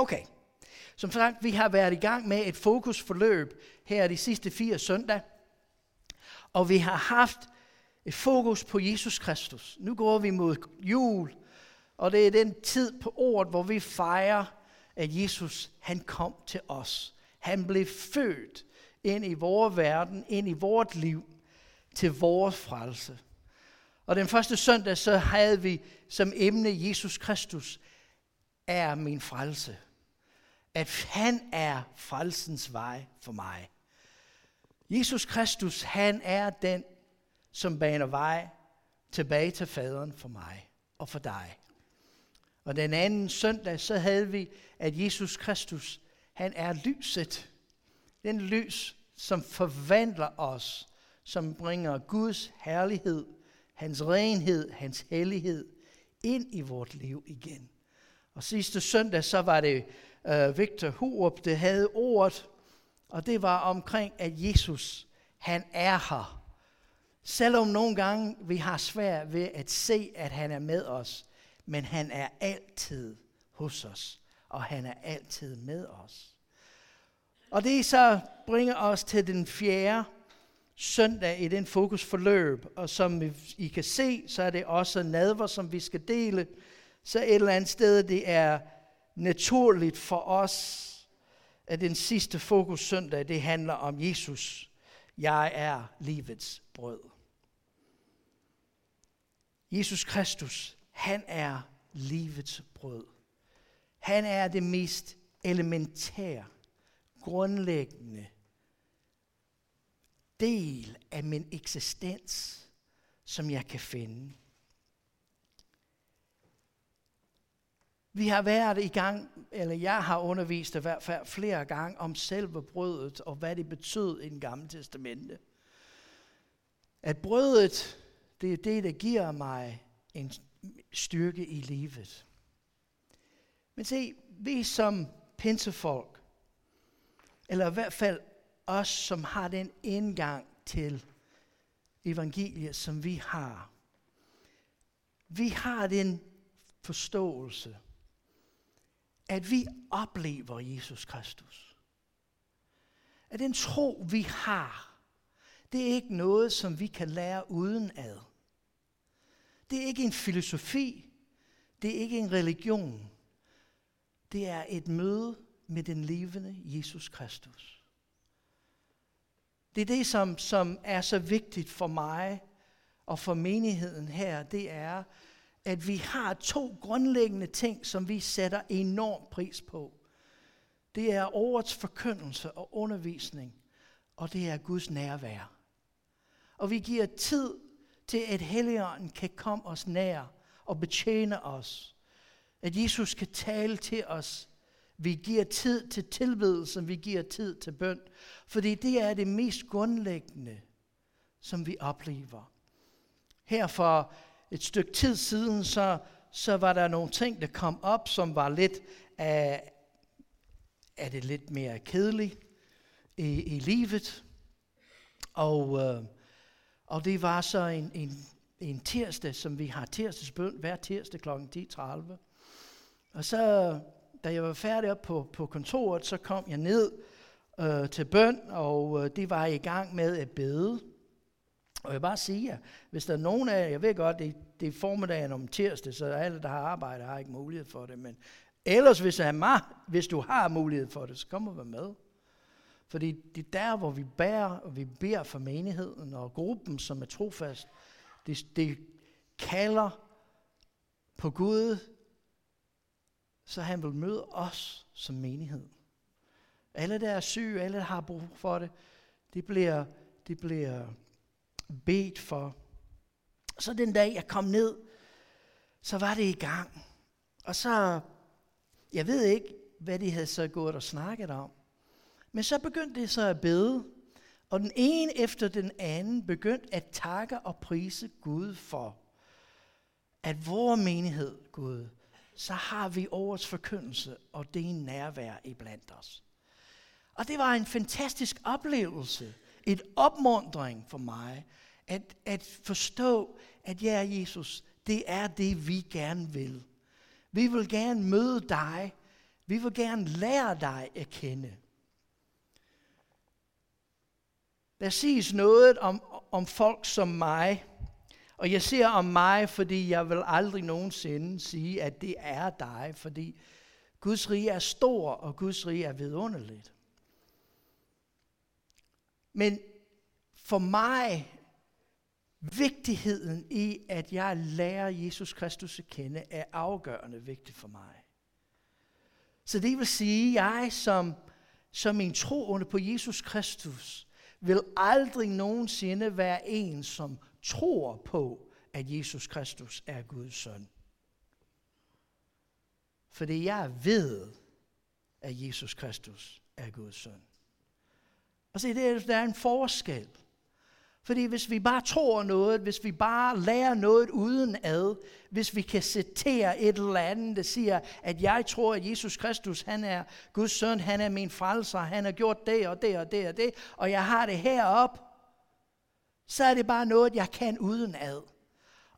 Okay. Som sagt, vi har været i gang med et fokusforløb her de sidste fire søndag. Og vi har haft et fokus på Jesus Kristus. Nu går vi mod jul, og det er den tid på året, hvor vi fejrer, at Jesus han kom til os. Han blev født ind i vores verden, ind i vores liv, til vores frelse. Og den første søndag, så havde vi som emne Jesus Kristus er min frelse. At han er frelsens vej for mig. Jesus Kristus, han er den, som baner vej tilbage til faderen for mig og for dig. Og den anden søndag, så havde vi, at Jesus Kristus, han er lyset. Den lys, som forvandler os, som bringer Guds herlighed, hans renhed, hans hellighed ind i vort liv igen. Og sidste søndag, så var det uh, Victor Hurup, det havde ordet, og det var omkring, at Jesus, han er her. Selvom nogle gange vi har svært ved at se, at han er med os, men han er altid hos os, og han er altid med os. Og det så bringer os til den fjerde søndag i den fokusforløb, og som I kan se, så er det også nadver, som vi skal dele. Så et eller andet sted, det er naturligt for os, at den sidste fokus søndag, det handler om Jesus. Jeg er livets brød. Jesus Kristus, han er livets brød. Han er det mest elementære, grundlæggende del af min eksistens, som jeg kan finde. Vi har været i gang, eller jeg har undervist i hvert fald flere gange om selve brødet og hvad det betød i den gamle testamente. At brødet, det er det, der giver mig en styrke i livet. Men se, vi som pinsefolk, eller i hvert fald os, som har den indgang til evangeliet, som vi har. Vi har den forståelse, at vi oplever Jesus Kristus. At den tro, vi har, det er ikke noget, som vi kan lære uden ad. Det er ikke en filosofi. Det er ikke en religion. Det er et møde med den levende Jesus Kristus. Det er det, som, som er så vigtigt for mig og for menigheden her, det er, at vi har to grundlæggende ting, som vi sætter enorm pris på. Det er ordets forkyndelse og undervisning, og det er Guds nærvær. Og vi giver tid til, at Helligånden kan komme os nær og betjene os. At Jesus kan tale til os. Vi giver tid til tilbedelse, vi giver tid til bøn. Fordi det er det mest grundlæggende, som vi oplever. Her for et stykke tid siden, så, så var der nogle ting, der kom op, som var lidt af, er det lidt mere kedeligt i, i livet. Og, øh, og det var så en, en, en tirsdag, som vi har tirsdagsbøn hver tirsdag kl. 10.30. Og så, da jeg var færdig op på, på kontoret, så kom jeg ned øh, til bøn, og øh, det var i gang med at bede. Og jeg vil bare sige, jer, hvis der er nogen af jer, jeg ved godt, det, det er formiddagen om tirsdag, så alle, der har arbejde, har ikke mulighed for det, men ellers, hvis, er, hvis du har mulighed for det, så kom og vær med. Fordi det er der, hvor vi bærer, og vi beder for menigheden og gruppen, som er trofast. Det, det kalder på Gud, så han vil møde os som menighed. Alle, der er syge, alle, der har brug for det, det bliver, det bliver bedt for. Så den dag, jeg kom ned, så var det i gang. Og så, jeg ved ikke, hvad de havde så gået og snakket om. Men så begyndte det så at bede, og den ene efter den anden begyndte at takke og prise Gud for, at vores menighed, Gud, så har vi årets forkyndelse, og det er en nærvær i blandt os. Og det var en fantastisk oplevelse, et opmundring for mig, at, at forstå, at jeg ja, Jesus, det er det, vi gerne vil. Vi vil gerne møde dig Vi vil gerne lære dig at kende. Der siges noget om, om folk som mig, og jeg ser om mig, fordi jeg vil aldrig nogensinde sige, at det er dig, fordi Guds rige er stor, og Guds rige er vidunderligt. Men for mig, vigtigheden i, at jeg lærer Jesus Kristus at kende, er afgørende vigtigt for mig. Så det vil sige, at jeg som, som en troende på Jesus Kristus, vil aldrig nogensinde være en, som tror på, at Jesus Kristus er Guds søn. Fordi jeg ved, at Jesus Kristus er Guds søn. Og se, det er, der er en forskel. Fordi hvis vi bare tror noget, hvis vi bare lærer noget uden ad, hvis vi kan citere et eller andet, der siger, at jeg tror, at Jesus Kristus, han er Guds søn, han er min frelser, han har gjort det og det og det og det, og jeg har det herop, så er det bare noget, jeg kan uden ad.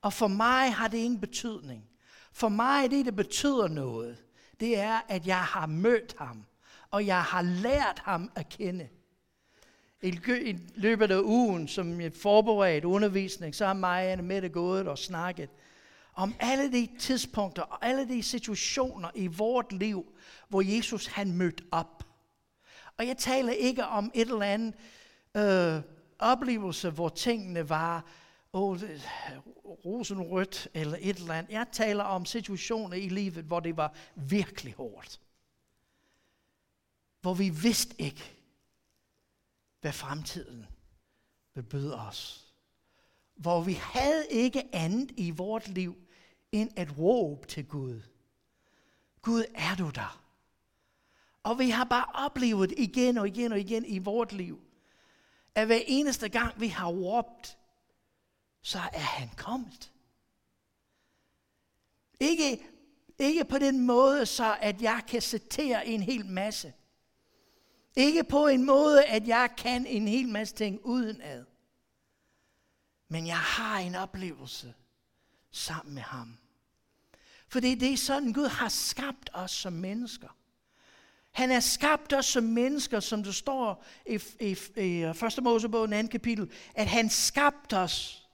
Og for mig har det ingen betydning. For mig det, der betyder noget, det er, at jeg har mødt ham, og jeg har lært ham at kende. I løbet af ugen, som et forberedt undervisning, så har mig og Mette gået og snakket om alle de tidspunkter og alle de situationer i vort liv, hvor Jesus han mødte op. Og jeg taler ikke om et eller andet øh, oplevelse, hvor tingene var oh, rosenrødt eller et eller andet. Jeg taler om situationer i livet, hvor det var virkelig hårdt. Hvor vi vidste ikke, hvad fremtiden vil byde os. Hvor vi havde ikke andet i vort liv, end at råbe til Gud. Gud, er du der? Og vi har bare oplevet igen og igen og igen i vort liv, at hver eneste gang vi har råbt, så er han kommet. Ikke, ikke på den måde, så at jeg kan citere en hel masse. Ikke på en måde, at jeg kan en hel masse ting udenad. Men jeg har en oplevelse sammen med ham. For det er sådan, Gud har skabt os som mennesker. Han har skabt os som mennesker, som det står i, i, i 1. Mosebog, 2. kapitel, at han skabte os.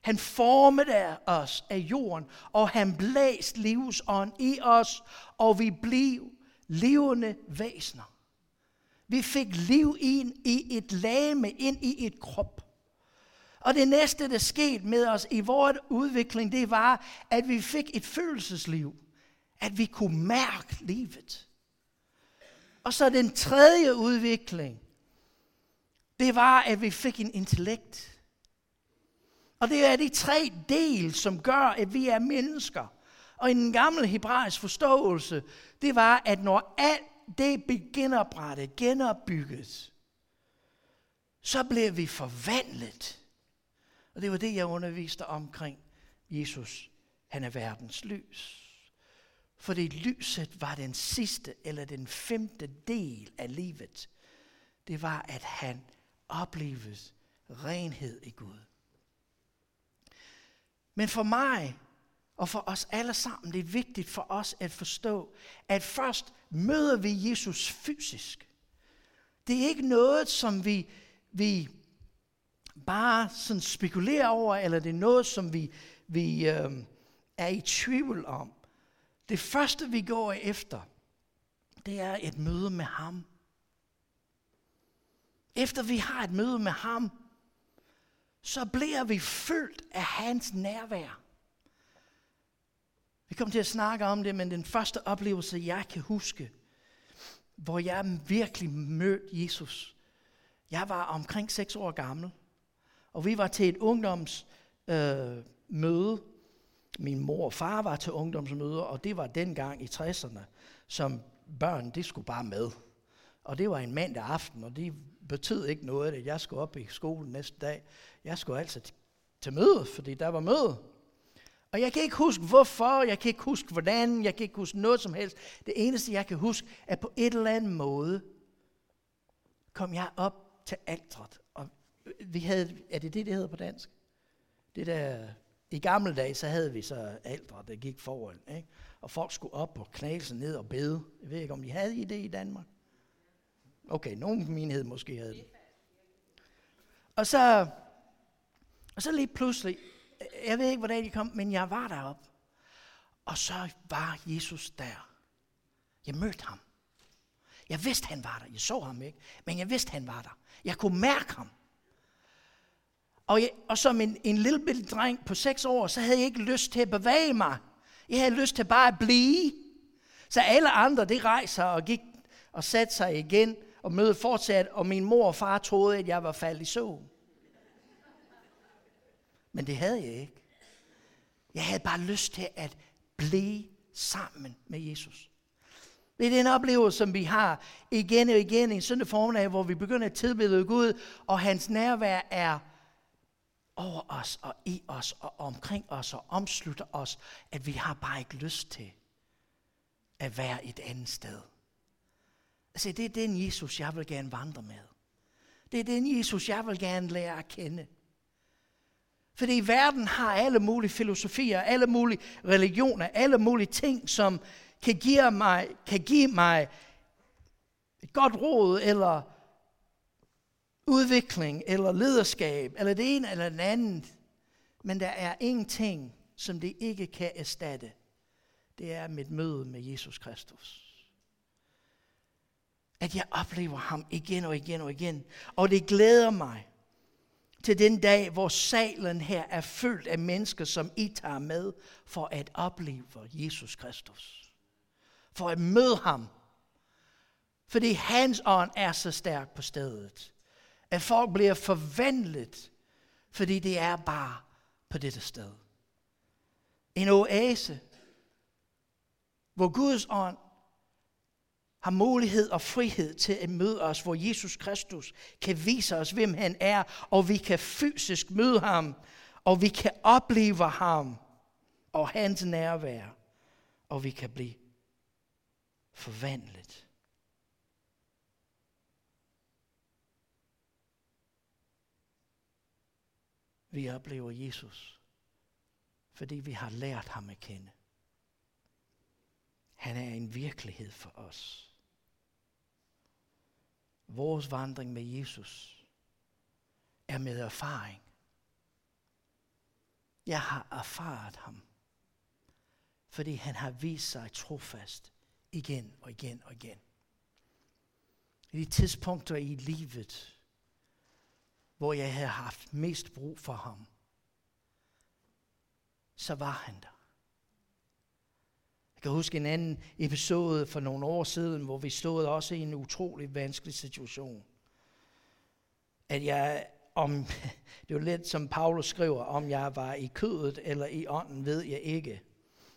Han formede os af jorden, og han blæste livsånd i os, og vi blev levende væsener. Vi fik liv ind i et lame, ind i et krop. Og det næste, der skete med os i vores udvikling, det var, at vi fik et følelsesliv. At vi kunne mærke livet. Og så den tredje udvikling, det var, at vi fik en intellekt. Og det er de tre del, som gør, at vi er mennesker. Og i den gamle hebraisk forståelse, det var, at når alt det blev genoprettet, genopbygges, så blev vi forvandlet. Og det var det, jeg underviste omkring Jesus. Han er verdens lys. Fordi lyset var den sidste eller den femte del af livet. Det var, at han oplevede renhed i Gud. Men for mig og for os alle sammen, det er vigtigt for os at forstå, at først møder vi Jesus fysisk. Det er ikke noget, som vi, vi bare sådan spekulerer over, eller det er noget, som vi, vi øh, er i tvivl om. Det første, vi går efter, det er et møde med ham. Efter vi har et møde med ham, så bliver vi fyldt af hans nærvær. Vi kommer til at snakke om det, men den første oplevelse, jeg kan huske, hvor jeg virkelig mødte Jesus. Jeg var omkring 6 år gammel, og vi var til et ungdomsmøde. Øh, møde. Min mor og far var til ungdomsmøder, og det var dengang i 60'erne, som børn, det skulle bare med. Og det var en mandag aften, og det betød ikke noget, at jeg skulle op i skolen næste dag. Jeg skulle altså til møde, fordi der var møde. Og jeg kan ikke huske hvorfor, jeg kan ikke huske hvordan, jeg kan ikke huske noget som helst. Det eneste, jeg kan huske, er på et eller andet måde, kom jeg op til altret. Og øh, vi havde, er det det, det hedder på dansk? Det der I gamle dage, så havde vi så ældre, der gik foran. Ikke? Og folk skulle op og knæle sig ned og bede. Jeg ved ikke, om de havde I det i Danmark? Okay, nogen menighed måske havde det. Og så, og så lige pludselig, jeg ved ikke, hvordan de kom, men jeg var derop. Og så var Jesus der. Jeg mødte ham. Jeg vidste, han var der. Jeg så ham ikke, men jeg vidste, han var der. Jeg kunne mærke ham. Og, jeg, og som en, en lille bitte dreng på seks år, så havde jeg ikke lyst til at bevæge mig. Jeg havde lyst til bare at blive. Så alle andre, de rejser og gik og satte sig igen, og mødet fortsat, og min mor og far troede, at jeg var faldet i søvn. Men det havde jeg ikke. Jeg havde bare lyst til at blive sammen med Jesus. Det er den oplevelse, som vi har igen og igen i en søndag formiddag, hvor vi begynder at tilbede Gud, og hans nærvær er over os og i os og omkring os og omslutter os, at vi har bare ikke lyst til at være et andet sted. Altså, det er den Jesus, jeg vil gerne vandre med. Det er den Jesus, jeg vil gerne lære at kende. Fordi verden har alle mulige filosofier, alle mulige religioner, alle mulige ting, som kan give mig, kan give mig et godt råd, eller udvikling, eller lederskab, eller det ene eller det andet. Men der er ingenting, som det ikke kan erstatte. Det er mit møde med Jesus Kristus. At jeg oplever ham igen og igen og igen. Og det glæder mig til den dag, hvor salen her er fyldt af mennesker, som I tager med for at opleve Jesus Kristus. For at møde ham. Fordi hans ånd er så stærk på stedet. At folk bliver forvandlet, fordi det er bare på dette sted. En oase, hvor Guds ånd har mulighed og frihed til at møde os, hvor Jesus Kristus kan vise os, hvem han er, og vi kan fysisk møde ham, og vi kan opleve ham og hans nærvær, og vi kan blive forvandlet. Vi oplever Jesus, fordi vi har lært ham at kende. Han er en virkelighed for os. Vores vandring med Jesus er med erfaring. Jeg har erfaret ham, fordi han har vist sig trofast igen og igen og igen. I de tidspunkter i livet, hvor jeg havde haft mest brug for ham, så var han der. Jeg kan huske en anden episode for nogle år siden, hvor vi stod også i en utrolig vanskelig situation. At jeg, om, det var lidt som Paulus skriver, om jeg var i kødet eller i ånden, ved jeg ikke.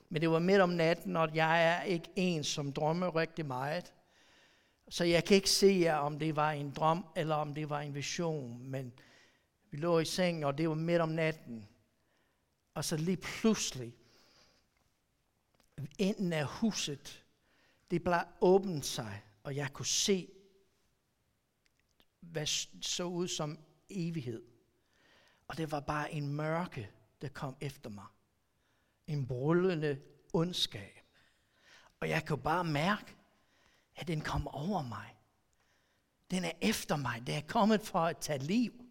Men det var midt om natten, og jeg er ikke en, som drømmer rigtig meget. Så jeg kan ikke se, om det var en drøm, eller om det var en vision. Men vi lå i sengen, og det var midt om natten. Og så lige pludselig, enden af huset, det blev åbent sig, og jeg kunne se, hvad så ud som evighed. Og det var bare en mørke, der kom efter mig. En brullende ondskab. Og jeg kunne bare mærke, at den kom over mig. Den er efter mig. Det er kommet for at tage liv.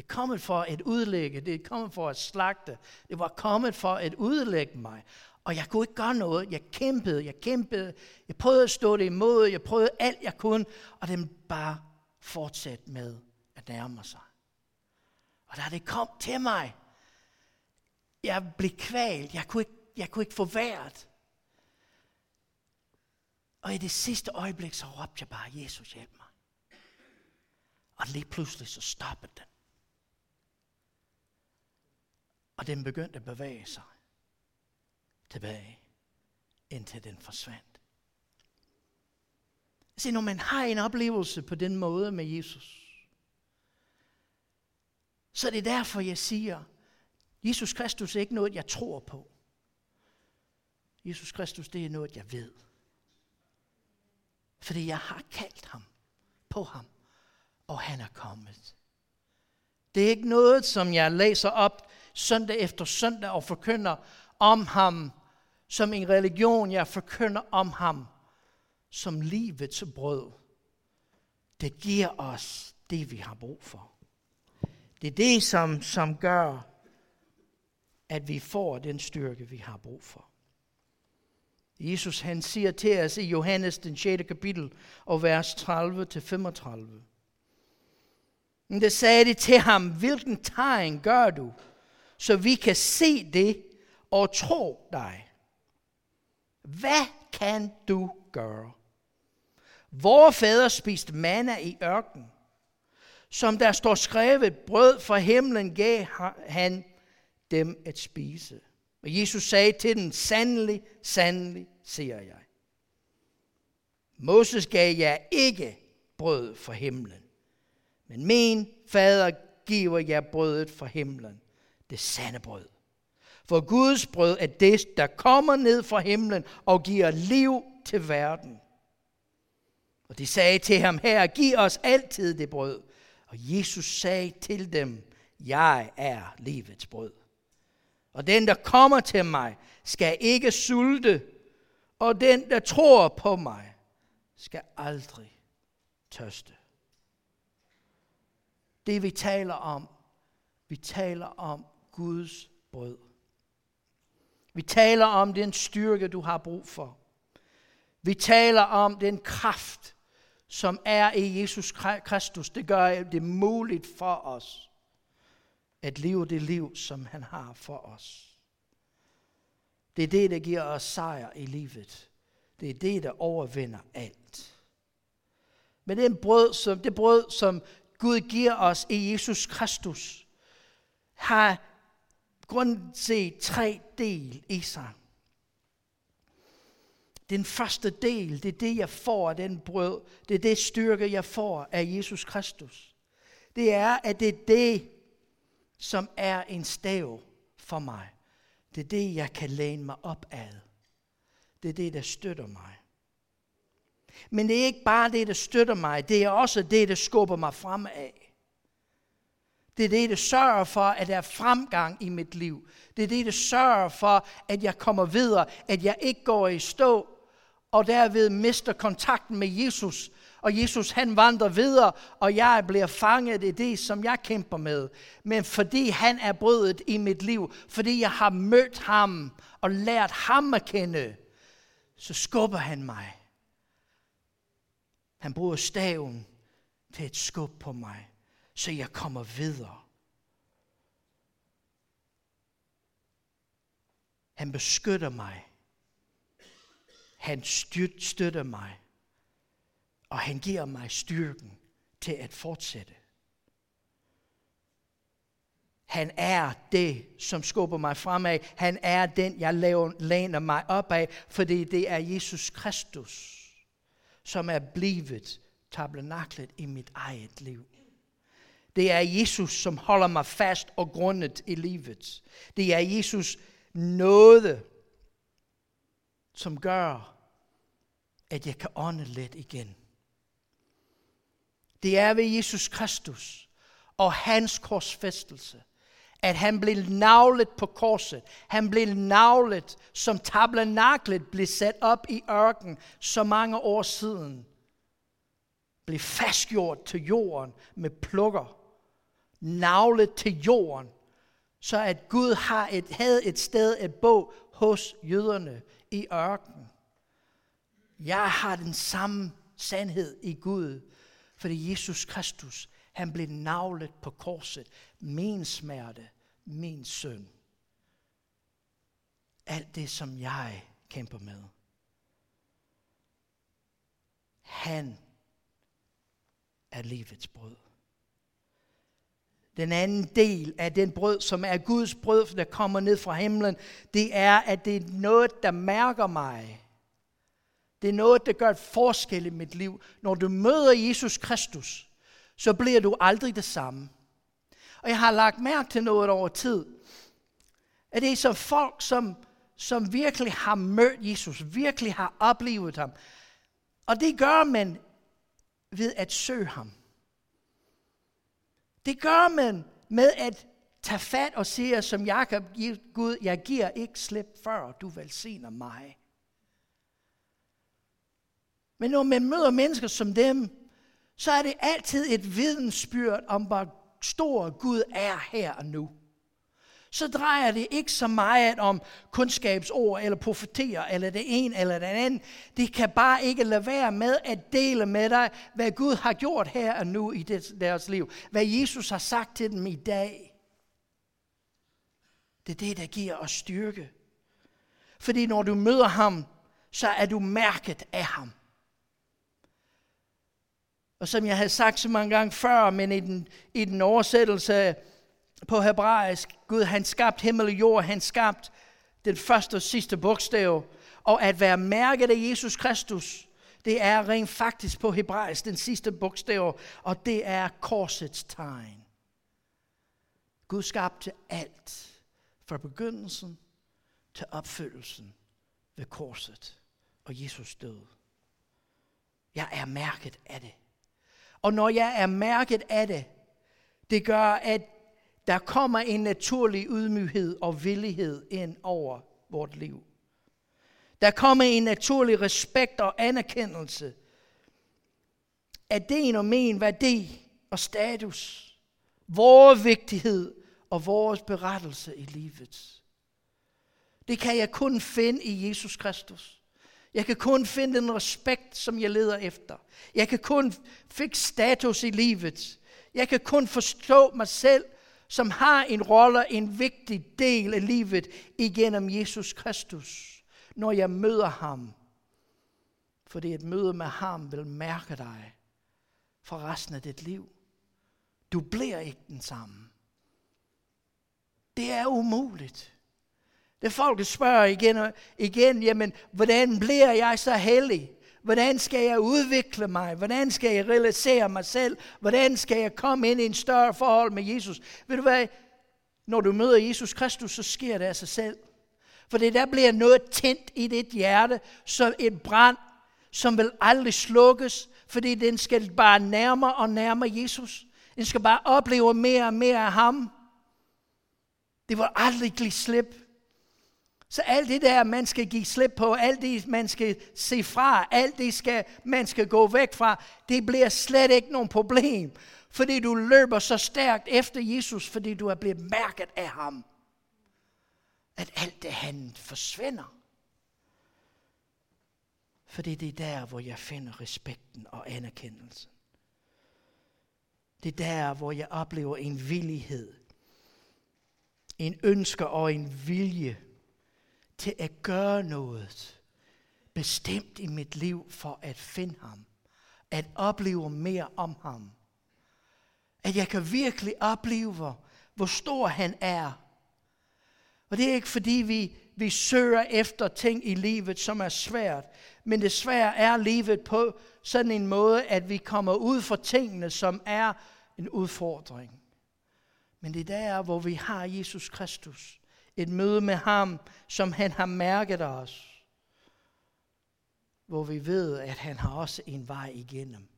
Det er kommet for at udlægge. Det er kommet for at slagte. Det var kommet for at udlægge mig. Og jeg kunne ikke gøre noget. Jeg kæmpede, jeg kæmpede. Jeg prøvede at stå det imod. Jeg prøvede alt, jeg kunne. Og den bare fortsatte med at nærme sig. Og da det kom til mig, jeg blev kvalt. Jeg kunne ikke, jeg kunne ikke få været. Og i det sidste øjeblik, så råbte jeg bare, Jesus hjælp mig. Og lige pludselig så stoppede den. Og den begyndte at bevæge sig tilbage, indtil den forsvandt. Se, når man har en oplevelse på den måde med Jesus, så er det derfor, jeg siger, Jesus Kristus er ikke noget, jeg tror på. Jesus Kristus, det er noget, jeg ved. Fordi jeg har kaldt ham på ham, og han er kommet. Det er ikke noget, som jeg læser op søndag efter søndag og forkynder om ham som en religion. Jeg forkynder om ham som livets brød. Det giver os det, vi har brug for. Det er det, som, som gør, at vi får den styrke, vi har brug for. Jesus han siger til os i Johannes den 6. kapitel og vers 30-35. Men det sagde de til ham, hvilken tegn gør du, så vi kan se det og tro dig? Hvad kan du gøre? Vore fader spiste manna i ørken, som der står skrevet, brød fra himlen gav han dem at spise. Og Jesus sagde til den, sandelig, sandelig, siger jeg. Moses gav jer ikke brød fra himlen, men min fader giver jer brødet fra himlen, det sande brød. For Guds brød er det, der kommer ned fra himlen og giver liv til verden. Og de sagde til ham, her, giv os altid det brød. Og Jesus sagde til dem, jeg er livets brød. Og den, der kommer til mig, skal ikke sulte, og den, der tror på mig, skal aldrig tørste. Det vi taler om, vi taler om Guds brød. Vi taler om den styrke, du har brug for. Vi taler om den kraft, som er i Jesus Kristus. Det gør det muligt for os at leve det liv, som han har for os. Det er det, der giver os sejr i livet. Det er det, der overvinder alt. Men det brød, som, det brød, som Gud giver os i Jesus Kristus, har grundset tre del i sig. Den første del, det er det, jeg får af den brød. Det er det styrke, jeg får af Jesus Kristus. Det er, at det er det, som er en stav for mig. Det er det, jeg kan læne mig op ad. Det er det, der støtter mig. Men det er ikke bare det, der støtter mig. Det er også det, der skubber mig fremad. Det er det, der sørger for, at der er fremgang i mit liv. Det er det, der sørger for, at jeg kommer videre. At jeg ikke går i stå, og derved mister kontakten med Jesus. Og Jesus han vandrer videre, og jeg bliver fanget i det, som jeg kæmper med. Men fordi han er brødet i mit liv, fordi jeg har mødt ham og lært ham at kende, så skubber han mig. Han bruger staven til et skub på mig, så jeg kommer videre. Han beskytter mig han støtter mig, og han giver mig styrken til at fortsætte. Han er det, som skubber mig fremad. Han er den, jeg læner mig op af, fordi det er Jesus Kristus, som er blevet tabernaklet i mit eget liv. Det er Jesus, som holder mig fast og grundet i livet. Det er Jesus nåde, som gør, at jeg kan ånde lidt igen. Det er ved Jesus Kristus og hans korsfæstelse, at han blev navlet på korset. Han blev navlet, som tabernaklet blev sat op i ørken så mange år siden. Blev fastgjort til jorden med plukker. Navlet til jorden, så at Gud har et, havde et sted at bo hos jøderne i ørken. Jeg har den samme sandhed i Gud, fordi Jesus Kristus, han blev navlet på korset. Min smerte, min søn. Alt det, som jeg kæmper med. Han er livets brød. Den anden del af den brød, som er Guds brød, der kommer ned fra himlen, det er, at det er noget, der mærker mig. Det er noget, der gør et forskel i mit liv. Når du møder Jesus Kristus, så bliver du aldrig det samme. Og jeg har lagt mærke til noget over tid. At det er så folk, som, som virkelig har mødt Jesus, virkelig har oplevet ham. Og det gør man ved at søge ham. Det gør man med at tage fat og sige, som Jakob, Gud, jeg giver ikke slip før du velsigner mig. Men når man møder mennesker som dem, så er det altid et vidensbyrd om, hvor stor Gud er her og nu. Så drejer det ikke så meget om kundskabsord eller profeterer, eller det ene eller det andet. Det kan bare ikke lade være med at dele med dig, hvad Gud har gjort her og nu i deres liv. Hvad Jesus har sagt til dem i dag. Det er det, der giver os styrke. Fordi når du møder ham, så er du mærket af ham. Og som jeg havde sagt så mange gange før, men i den, i den oversættelse på hebraisk, Gud han skabt himmel og jord, han skabt den første og sidste bogstav. Og at være mærket af Jesus Kristus, det er rent faktisk på hebraisk den sidste bogstav, og det er korsets tegn. Gud skabte alt fra begyndelsen til opfyldelsen ved korset og Jesus død. Jeg er mærket af det. Og når jeg er mærket af det, det gør, at der kommer en naturlig ydmyghed og villighed ind over vort liv. Der kommer en naturlig respekt og anerkendelse af din og min værdi og status, vores vigtighed og vores berettelse i livet. Det kan jeg kun finde i Jesus Kristus. Jeg kan kun finde den respekt, som jeg leder efter. Jeg kan kun fik status i livet. Jeg kan kun forstå mig selv, som har en rolle, en vigtig del af livet igennem Jesus Kristus, når jeg møder ham. Fordi et møde med ham vil mærke dig for resten af dit liv. Du bliver ikke den samme. Det er umuligt. Det folk spørger igen og igen, jamen, hvordan bliver jeg så hellig? Hvordan skal jeg udvikle mig? Hvordan skal jeg realisere mig selv? Hvordan skal jeg komme ind i en større forhold med Jesus? Ved du hvad? Når du møder Jesus Kristus, så sker det af sig selv. For det der bliver noget tændt i dit hjerte, som et brand, som vil aldrig slukkes, fordi den skal bare nærmere og nærmere Jesus. Den skal bare opleve mere og mere af ham. Det vil aldrig give slip. Så alt det der, man skal give slip på, alt det, man skal se fra, alt det, skal, man skal gå væk fra, det bliver slet ikke nogen problem. Fordi du løber så stærkt efter Jesus, fordi du er blevet mærket af ham. At alt det, han forsvinder. Fordi det er der, hvor jeg finder respekten og anerkendelsen. Det er der, hvor jeg oplever en villighed. En ønsker og en vilje til at gøre noget bestemt i mit liv for at finde ham. At opleve mere om ham. At jeg kan virkelig opleve, hvor stor han er. Og det er ikke fordi vi, vi søger efter ting i livet, som er svært. Men det er livet på sådan en måde, at vi kommer ud for tingene, som er en udfordring. Men det er der, hvor vi har Jesus Kristus, et møde med ham, som han har mærket os. Hvor vi ved, at han har også en vej igennem.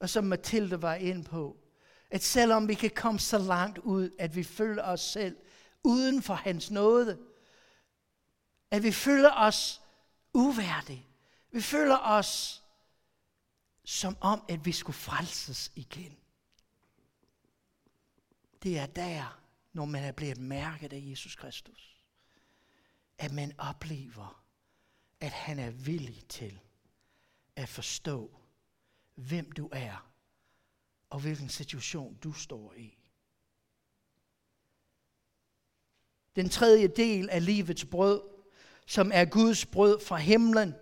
Og som Mathilde var ind på, at selvom vi kan komme så langt ud, at vi føler os selv uden for hans nåde, at vi føler os uværdige, vi føler os som om, at vi skulle frelses igen. Det er der, når man er blevet mærket af Jesus Kristus. At man oplever, at han er villig til at forstå, hvem du er, og hvilken situation du står i. Den tredje del af livets brød, som er Guds brød fra himlen,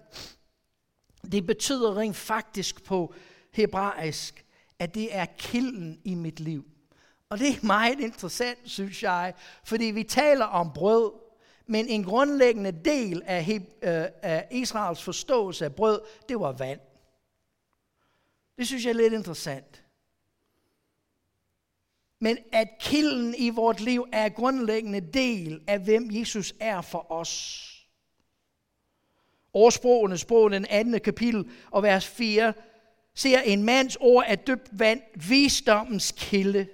det betyder rent faktisk på hebraisk, at det er kilden i mit liv. Og det er meget interessant, synes jeg, fordi vi taler om brød, men en grundlæggende del af, øh, af Israels forståelse af brød, det var vand. Det synes jeg er lidt interessant. Men at kilden i vort liv er en grundlæggende del af, hvem Jesus er for os. Ordsprogene, sprog, den anden kapitel og vers 4, ser en mands ord af dybt vand, visdommens kilde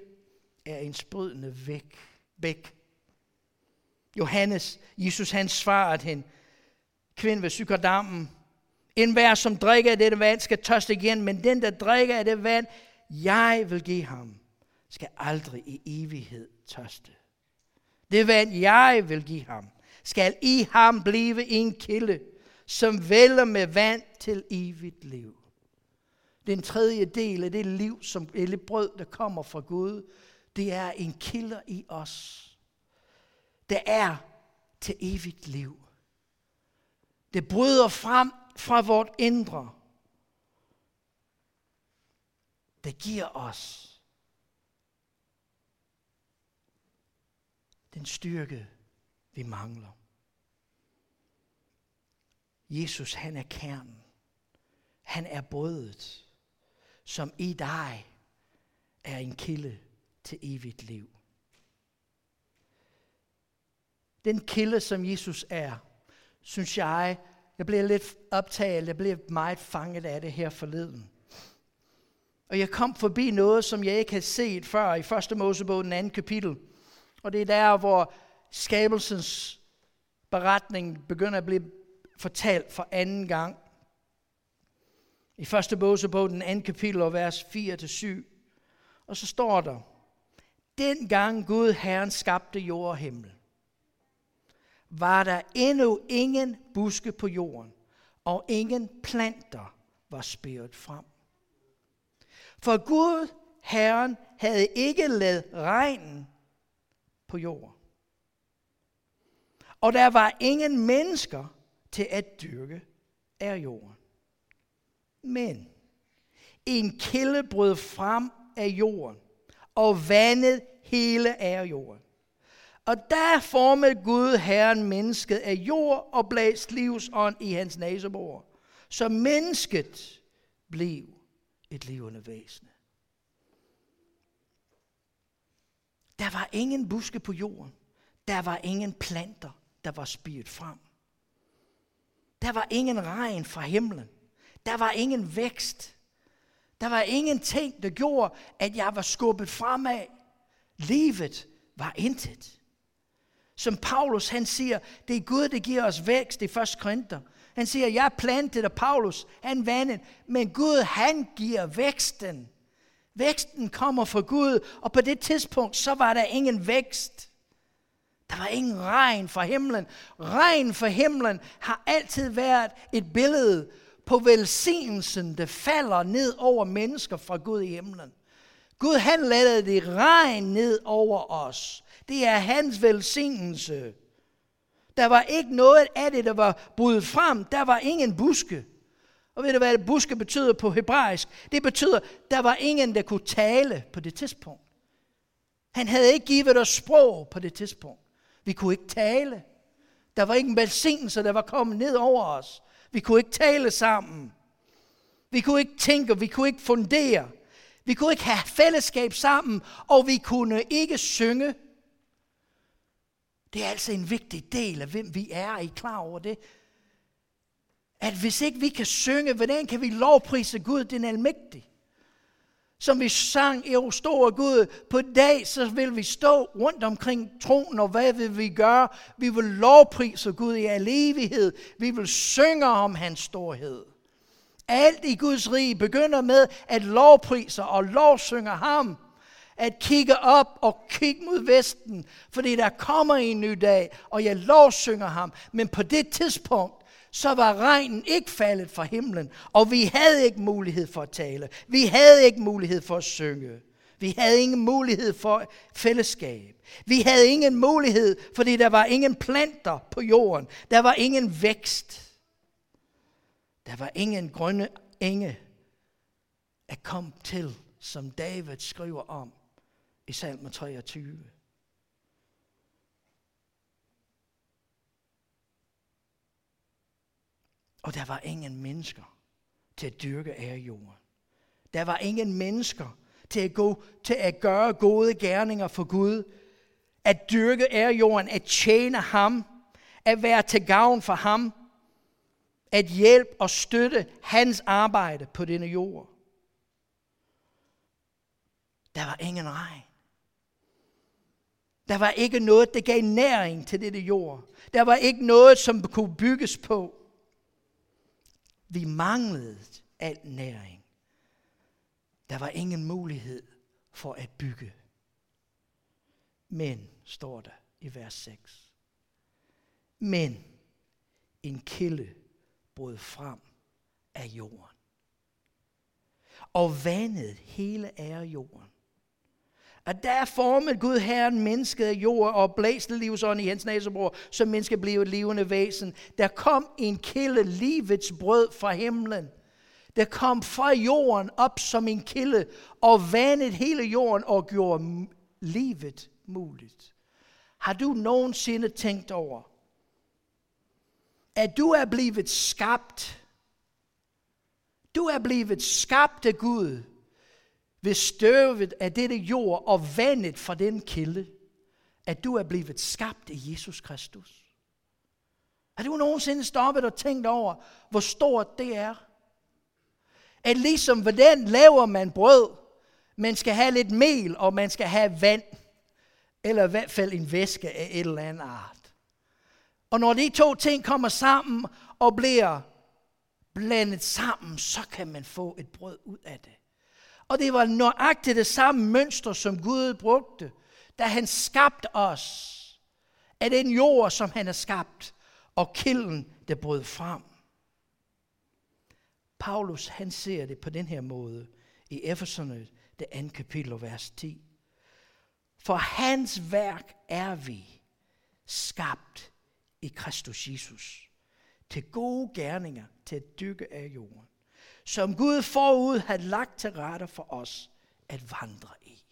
er en sprydende væk, væk. Johannes, Jesus han svarede hende, kvinde ved sykerdammen, en hver, som drikker af dette vand, skal tørste igen, men den, der drikker af det vand, jeg vil give ham, skal aldrig i evighed tørste. Det vand, jeg vil give ham, skal i ham blive en kilde, som vælger med vand til evigt liv. Den tredje del af det liv, som eller brød, der kommer fra Gud, det er en kilde i os. Der er til evigt liv. Det bryder frem fra vort indre. Det giver os den styrke, vi mangler. Jesus, han er kernen. Han er brødet, som i dig er en kilde til evigt liv. Den kilde, som Jesus er, synes jeg, jeg blev lidt optaget, jeg blev meget fanget af det her forleden. Og jeg kom forbi noget, som jeg ikke havde set før i 1. Mosebog, den anden kapitel. Og det er der, hvor skabelsens beretning begynder at blive fortalt for anden gang. I 1. Mosebog, den anden kapitel, og vers 4-7. Og så står der, dengang Gud Herren skabte jord og himmel, var der endnu ingen buske på jorden, og ingen planter var spæret frem. For Gud, Herren, havde ikke lavet regnen på jorden. Og der var ingen mennesker til at dyrke af jorden. Men en kilde brød frem af jorden og vandet hele af jorden. Og der formede Gud Herren mennesket af jord og blæst livsånd i hans næsebor. Så mennesket blev et levende væsen. Der var ingen buske på jorden. Der var ingen planter, der var spiret frem. Der var ingen regn fra himlen. Der var ingen vækst. Der var ingenting, der gjorde, at jeg var skubbet fremad. Livet var intet. Som Paulus han siger, det er Gud, der giver os vækst i 1. Korinther. Han siger, jeg plantet, og Paulus, han vandet, men Gud, han giver væksten. Væksten kommer fra Gud, og på det tidspunkt, så var der ingen vækst. Der var ingen regn fra himlen. Regn fra himlen har altid været et billede på velsignelsen, der falder ned over mennesker fra Gud i himlen. Gud han lader det regn ned over os. Det er hans velsignelse. Der var ikke noget af det, der var budt frem. Der var ingen buske. Og ved du, hvad buske betyder på hebraisk? Det betyder, der var ingen, der kunne tale på det tidspunkt. Han havde ikke givet os sprog på det tidspunkt. Vi kunne ikke tale. Der var ikke en velsignelse, der var kommet ned over os. Vi kunne ikke tale sammen. Vi kunne ikke tænke, vi kunne ikke fundere. Vi kunne ikke have fællesskab sammen, og vi kunne ikke synge. Det er altså en vigtig del af, hvem vi er. Er I klar over det? At hvis ikke vi kan synge, hvordan kan vi lovprise Gud, den almægtige? Som vi sang i store Gud, på dag så vil vi stå rundt omkring tronen, og hvad vil vi gøre? Vi vil lovprise Gud i al evighed. Vi vil synge om hans storhed. Alt i Guds rige begynder med at lovprise og lovsynge ham at kigge op og kigge mod vesten, fordi der kommer en ny dag, og jeg lovsynger ham. Men på det tidspunkt, så var regnen ikke faldet fra himlen, og vi havde ikke mulighed for at tale. Vi havde ikke mulighed for at synge. Vi havde ingen mulighed for fællesskab. Vi havde ingen mulighed, fordi der var ingen planter på jorden. Der var ingen vækst. Der var ingen grønne enge at komme til, som David skriver om i salme 23. Og der var ingen mennesker til at dyrke af jorden. Der var ingen mennesker til at, gå, til at gøre gode gerninger for Gud. At dyrke af jorden, at tjene ham, at være til gavn for ham, at hjælpe og støtte hans arbejde på denne jord. Der var ingen regn. Der var ikke noget, der gav næring til dette jord. Der var ikke noget, som kunne bygges på. Vi manglede al næring. Der var ingen mulighed for at bygge. Men, står der i vers 6. Men en kilde brød frem af jorden. Og vandet hele er jorden. At der formet Gud Herren mennesket af jord og blæste livsånd i hans næsebror, så mennesket blev et levende væsen. Der kom en kilde livets brød fra himlen. Der kom fra jorden op som en kilde og vandet hele jorden og gjorde livet muligt. Har du nogensinde tænkt over, at du er blevet skabt. Du er blevet skabt af Gud ved støvet af dette jord og vandet fra den kilde, at du er blevet skabt af Jesus Kristus. Har du nogensinde stoppet og tænkt over, hvor stort det er? At ligesom hvordan laver man brød, man skal have lidt mel, og man skal have vand, eller i hvert fald en væske af et eller andet art. Og når de to ting kommer sammen og bliver blandet sammen, så kan man få et brød ud af det. Og det var nøjagtigt det samme mønster, som Gud brugte, da han skabte os af den jord, som han har skabt, og kilden, der brød frem. Paulus, han ser det på den her måde i Efeserne, det andet kapitel, vers 10. For hans værk er vi skabt i Kristus Jesus til gode gerninger, til at dykke af jorden, som Gud forud har lagt til rette for os at vandre i.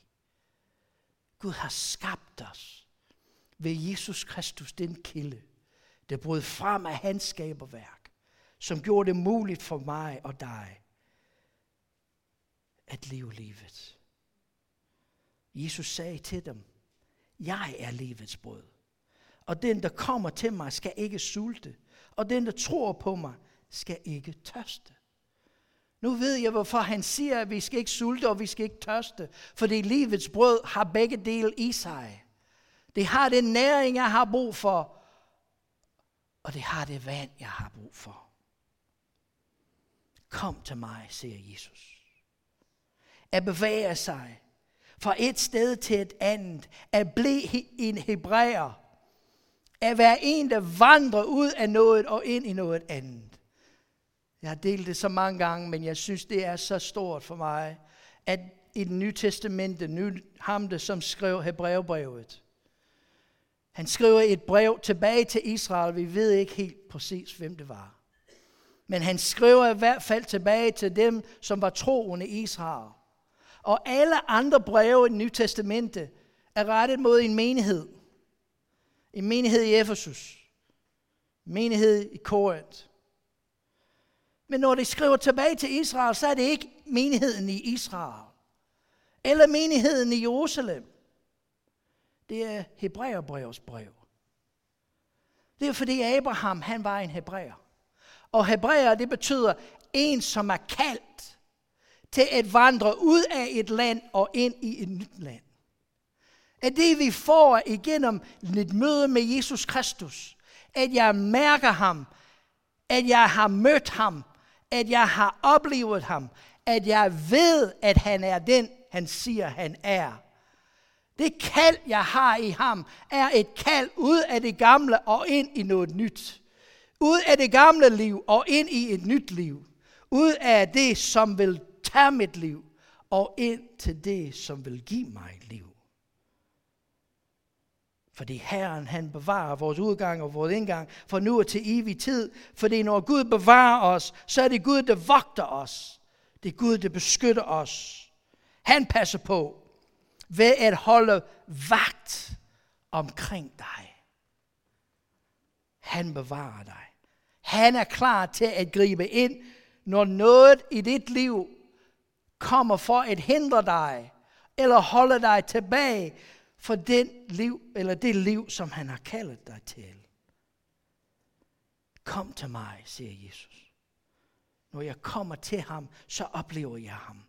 Gud har skabt os ved Jesus Kristus, den kilde, der brød frem af hans skaberværk, som gjorde det muligt for mig og dig at leve livet. Jesus sagde til dem, jeg er livets brød. Og den, der kommer til mig, skal ikke sulte. Og den, der tror på mig, skal ikke tørste. Nu ved jeg, hvorfor han siger, at vi skal ikke sulte, og vi skal ikke tørste. Fordi livets brød har begge dele i sig. Det har den næring, jeg har brug for, og det har det vand, jeg har brug for. Kom til mig, siger Jesus. At bevæge sig fra et sted til et andet. At blive en hebræer at være en, der vandrer ud af noget og ind i noget andet. Jeg har delt det så mange gange, men jeg synes, det er så stort for mig, at i det nye testamente, nu ham det, som skrev Hebræerbrevet, han skriver et brev tilbage til Israel. Vi ved ikke helt præcis, hvem det var. Men han skriver i hvert fald tilbage til dem, som var troende i Israel. Og alle andre breve i det nye testamente er rettet mod en menighed. En menighed i Efesus. En menighed i Korinth. Men når de skriver tilbage til Israel, så er det ikke menigheden i Israel. Eller menigheden i Jerusalem. Det er Hebræerbrevets brev. Det er fordi Abraham, han var en hebræer. Og hebræer, det betyder en, som er kaldt til at vandre ud af et land og ind i et nyt land at det vi får igennem et møde med Jesus Kristus, at jeg mærker ham, at jeg har mødt ham, at jeg har oplevet ham, at jeg ved, at han er den, han siger, han er. Det kald, jeg har i ham, er et kald ud af det gamle og ind i noget nyt. Ud af det gamle liv og ind i et nyt liv. Ud af det, som vil tage mit liv, og ind til det, som vil give mig liv. Fordi Herren, han bevarer vores udgang og vores indgang for nu og til evig tid. Fordi når Gud bevarer os, så er det Gud, der vogter os. Det er Gud, der beskytter os. Han passer på ved at holde vagt omkring dig. Han bevarer dig. Han er klar til at gribe ind, når noget i dit liv kommer for at hindre dig, eller holde dig tilbage, for den liv, eller det liv, som han har kaldet dig til. Kom til mig, siger Jesus. Når jeg kommer til ham, så oplever jeg ham.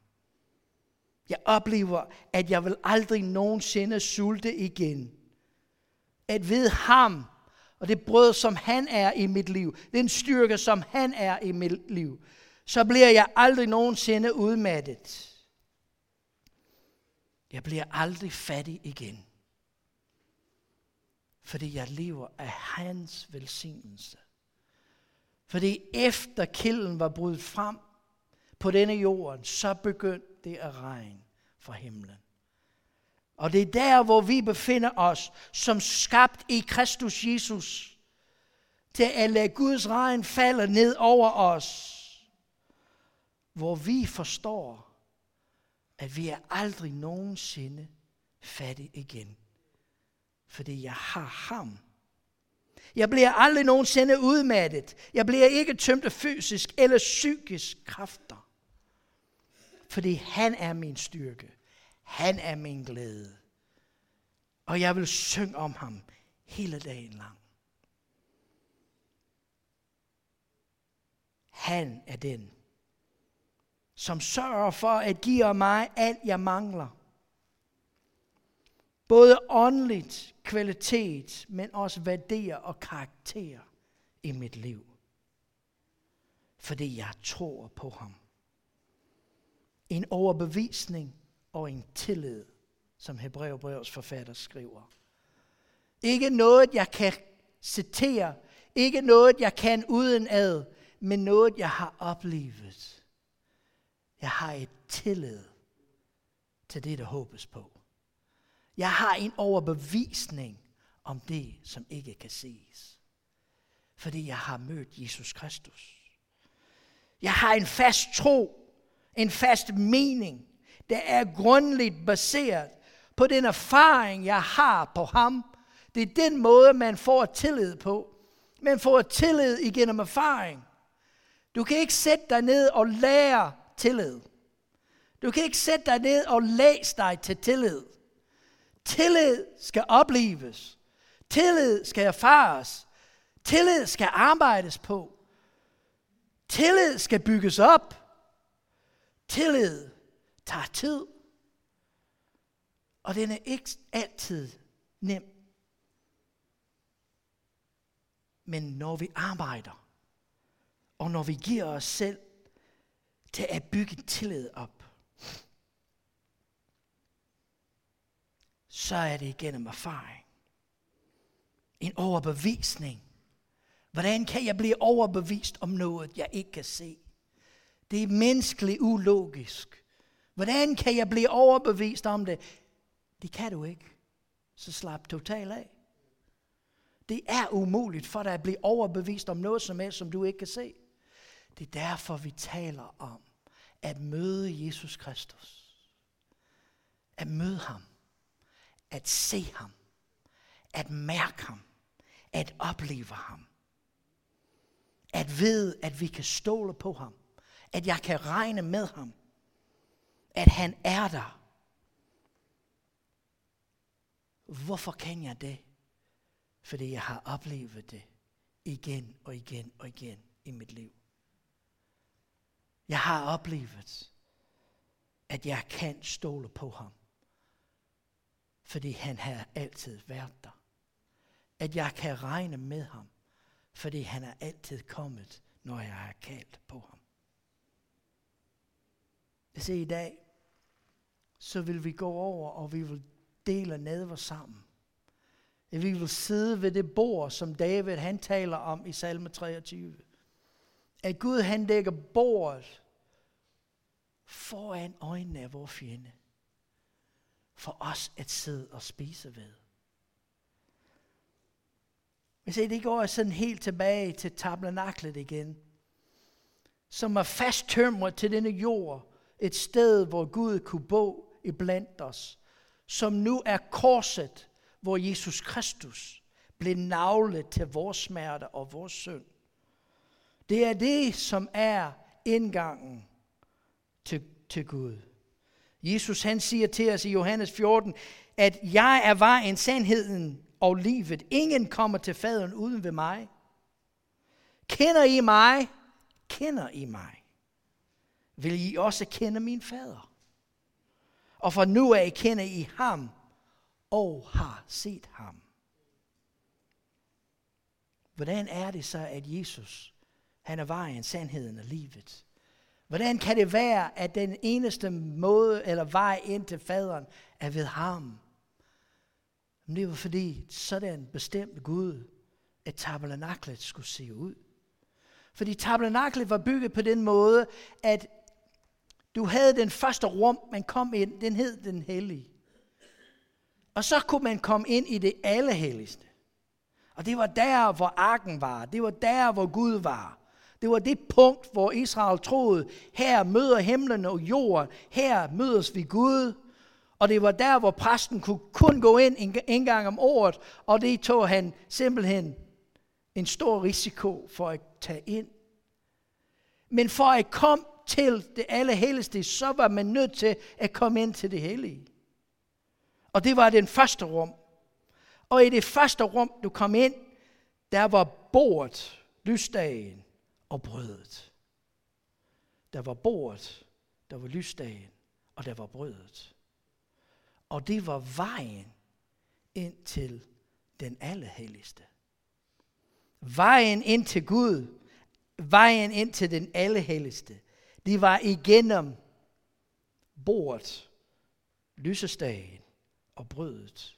Jeg oplever, at jeg vil aldrig nogensinde sulte igen. at ved ham, og det brød, som han er i mit liv, den styrke, som han er i mit liv, så bliver jeg aldrig nogensinde udmattet. Jeg bliver aldrig fattig igen. Fordi jeg lever af hans velsignelse. Fordi efter kilden var brudt frem på denne jorden, så begyndte det at regne fra himlen. Og det er der, hvor vi befinder os, som skabt i Kristus Jesus, til at lade Guds regn falde ned over os, hvor vi forstår, at vi er aldrig nogensinde fattige igen. Fordi jeg har ham. Jeg bliver aldrig nogensinde udmattet. Jeg bliver ikke tømt af fysisk eller psykisk kræfter. Fordi han er min styrke. Han er min glæde. Og jeg vil synge om ham hele dagen lang. Han er den, som sørger for at give mig alt, jeg mangler. Både åndeligt, kvalitet, men også værdier og karakter i mit liv. Fordi jeg tror på ham. En overbevisning og en tillid, som Hebræerbrevets forfatter skriver. Ikke noget, jeg kan citere, ikke noget, jeg kan uden ad, men noget, jeg har oplevet. Jeg har et tillid til det, der håbes på. Jeg har en overbevisning om det, som ikke kan ses. Fordi jeg har mødt Jesus Kristus. Jeg har en fast tro, en fast mening, der er grundligt baseret på den erfaring, jeg har på ham. Det er den måde, man får tillid på. Man får tillid igennem erfaring. Du kan ikke sætte dig ned og lære tillid. Du kan ikke sætte dig ned og læse dig til tillid. Tillid skal opleves. Tillid skal erfares. Tillid skal arbejdes på. Tillid skal bygges op. Tillid tager tid. Og den er ikke altid nem. Men når vi arbejder, og når vi giver os selv til at bygge tillid op, så er det igennem erfaring. En overbevisning. Hvordan kan jeg blive overbevist om noget, jeg ikke kan se? Det er menneskeligt ulogisk. Hvordan kan jeg blive overbevist om det? Det kan du ikke. Så slap totalt af. Det er umuligt for dig at blive overbevist om noget som helst, som du ikke kan se. Det er derfor, vi taler om at møde Jesus Kristus. At møde ham. At se ham. At mærke ham. At opleve ham. At vide, at vi kan stole på ham. At jeg kan regne med ham. At han er der. Hvorfor kan jeg det? Fordi jeg har oplevet det igen og igen og igen i mit liv. Jeg har oplevet, at jeg kan stole på ham. Fordi han har altid været der. At jeg kan regne med ham. Fordi han er altid kommet, når jeg har kaldt på ham. Hvis i dag, så vil vi gå over, og vi vil dele nadver sammen. At vi vil sidde ved det bord, som David han taler om i salme 23. At Gud han lægger bordet foran øjnene af vores fjende. For os at sidde og spise ved. Hvis se, det går sådan helt tilbage til tabernaklet igen. Som er fasttømret til denne jord. Et sted, hvor Gud kunne bo i blandt os. Som nu er korset, hvor Jesus Kristus blev navlet til vores smerte og vores synd. Det er det, som er indgangen til, til Gud. Jesus han siger til os i Johannes 14, at jeg er vejen, sandheden og livet. Ingen kommer til faderen uden ved mig. Kender I mig? Kender I mig? Vil I også kende min fader? Og for nu af kender I ham og har set ham. hvordan er det så, at Jesus, han er vejen, sandheden og livet? Hvordan kan det være, at den eneste måde eller vej ind til faderen er ved ham? Men det var fordi, sådan bestemt Gud, at tabernaklet skulle se ud. Fordi tabernaklet var bygget på den måde, at du havde den første rum, man kom ind, den hed den hellige. Og så kunne man komme ind i det allerhelligste. Og det var der, hvor arken var. Det var der, hvor Gud var. Det var det punkt, hvor Israel troede, her møder himlen og jorden, her mødes vi Gud. Og det var der, hvor præsten kunne kun gå ind en gang om året, og det tog han simpelthen en stor risiko for at tage ind. Men for at komme til det allerhelligste, så var man nødt til at komme ind til det hellige. Og det var den første rum. Og i det første rum, du kom ind, der var bordet, lysdagen og brødet. Der var bordet, der var lysdagen, og der var brødet. Og det var vejen ind til den allerhelligste. Vejen ind til Gud, vejen ind til den allerhelligste, det var igennem bordet, lysestagen og brødet.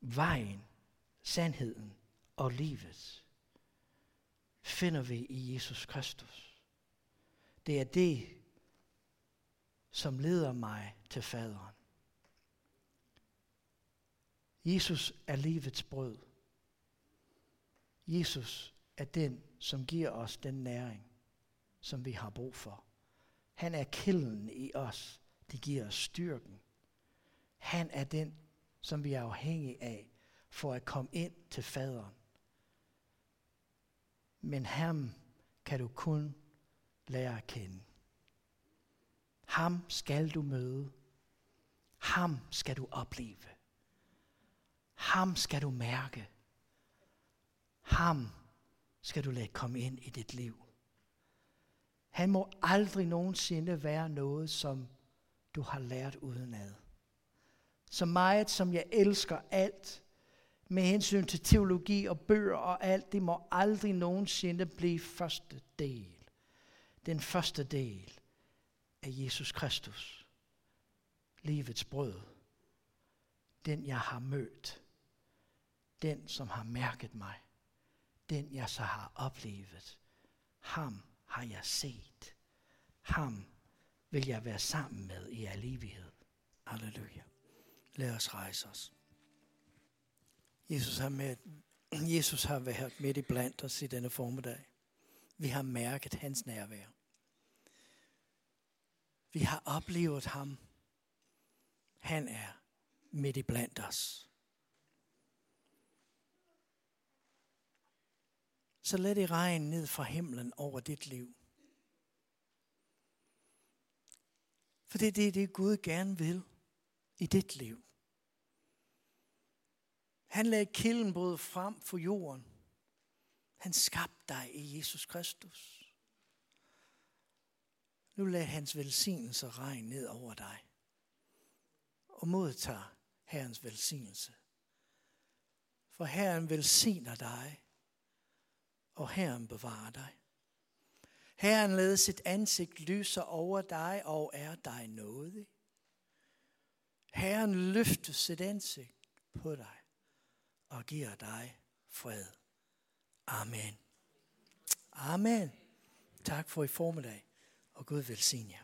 Vejen, sandheden og livet finder vi i Jesus Kristus. Det er det, som leder mig til faderen. Jesus er livets brød. Jesus er den, som giver os den næring, som vi har brug for. Han er kilden i os. Det giver os styrken. Han er den, som vi er afhængige af for at komme ind til faderen. Men ham kan du kun lære at kende. Ham skal du møde. Ham skal du opleve. Ham skal du mærke. Ham skal du lade komme ind i dit liv. Han må aldrig nogensinde være noget, som du har lært udenad. Så meget som jeg elsker alt, med hensyn til teologi og bøger og alt, det må aldrig nogensinde blive første del. Den første del af Jesus Kristus. Livets brød. Den jeg har mødt. Den som har mærket mig. Den jeg så har oplevet. Ham har jeg set. Ham vil jeg være sammen med i al evighed. Halleluja. Lad os rejse os. Jesus har, med, Jesus har været midt i blandt os i denne formiddag. Vi har mærket hans nærvær. Vi har oplevet ham. Han er midt i blandt os. Så lad det regne ned fra himlen over dit liv. For det er det, det Gud gerne vil i dit liv. Han lagde kildenbrød frem for jorden. Han skabte dig i Jesus Kristus. Nu lad hans velsignelse regne ned over dig. Og modtager Herrens velsignelse. For Herren velsigner dig, og Herren bevarer dig. Herren lader sit ansigt lyse over dig og er dig nådig. Herren løfter sit ansigt på dig og giver dig fred. Amen. Amen. Tak for i formiddag, og Gud velsigne jer.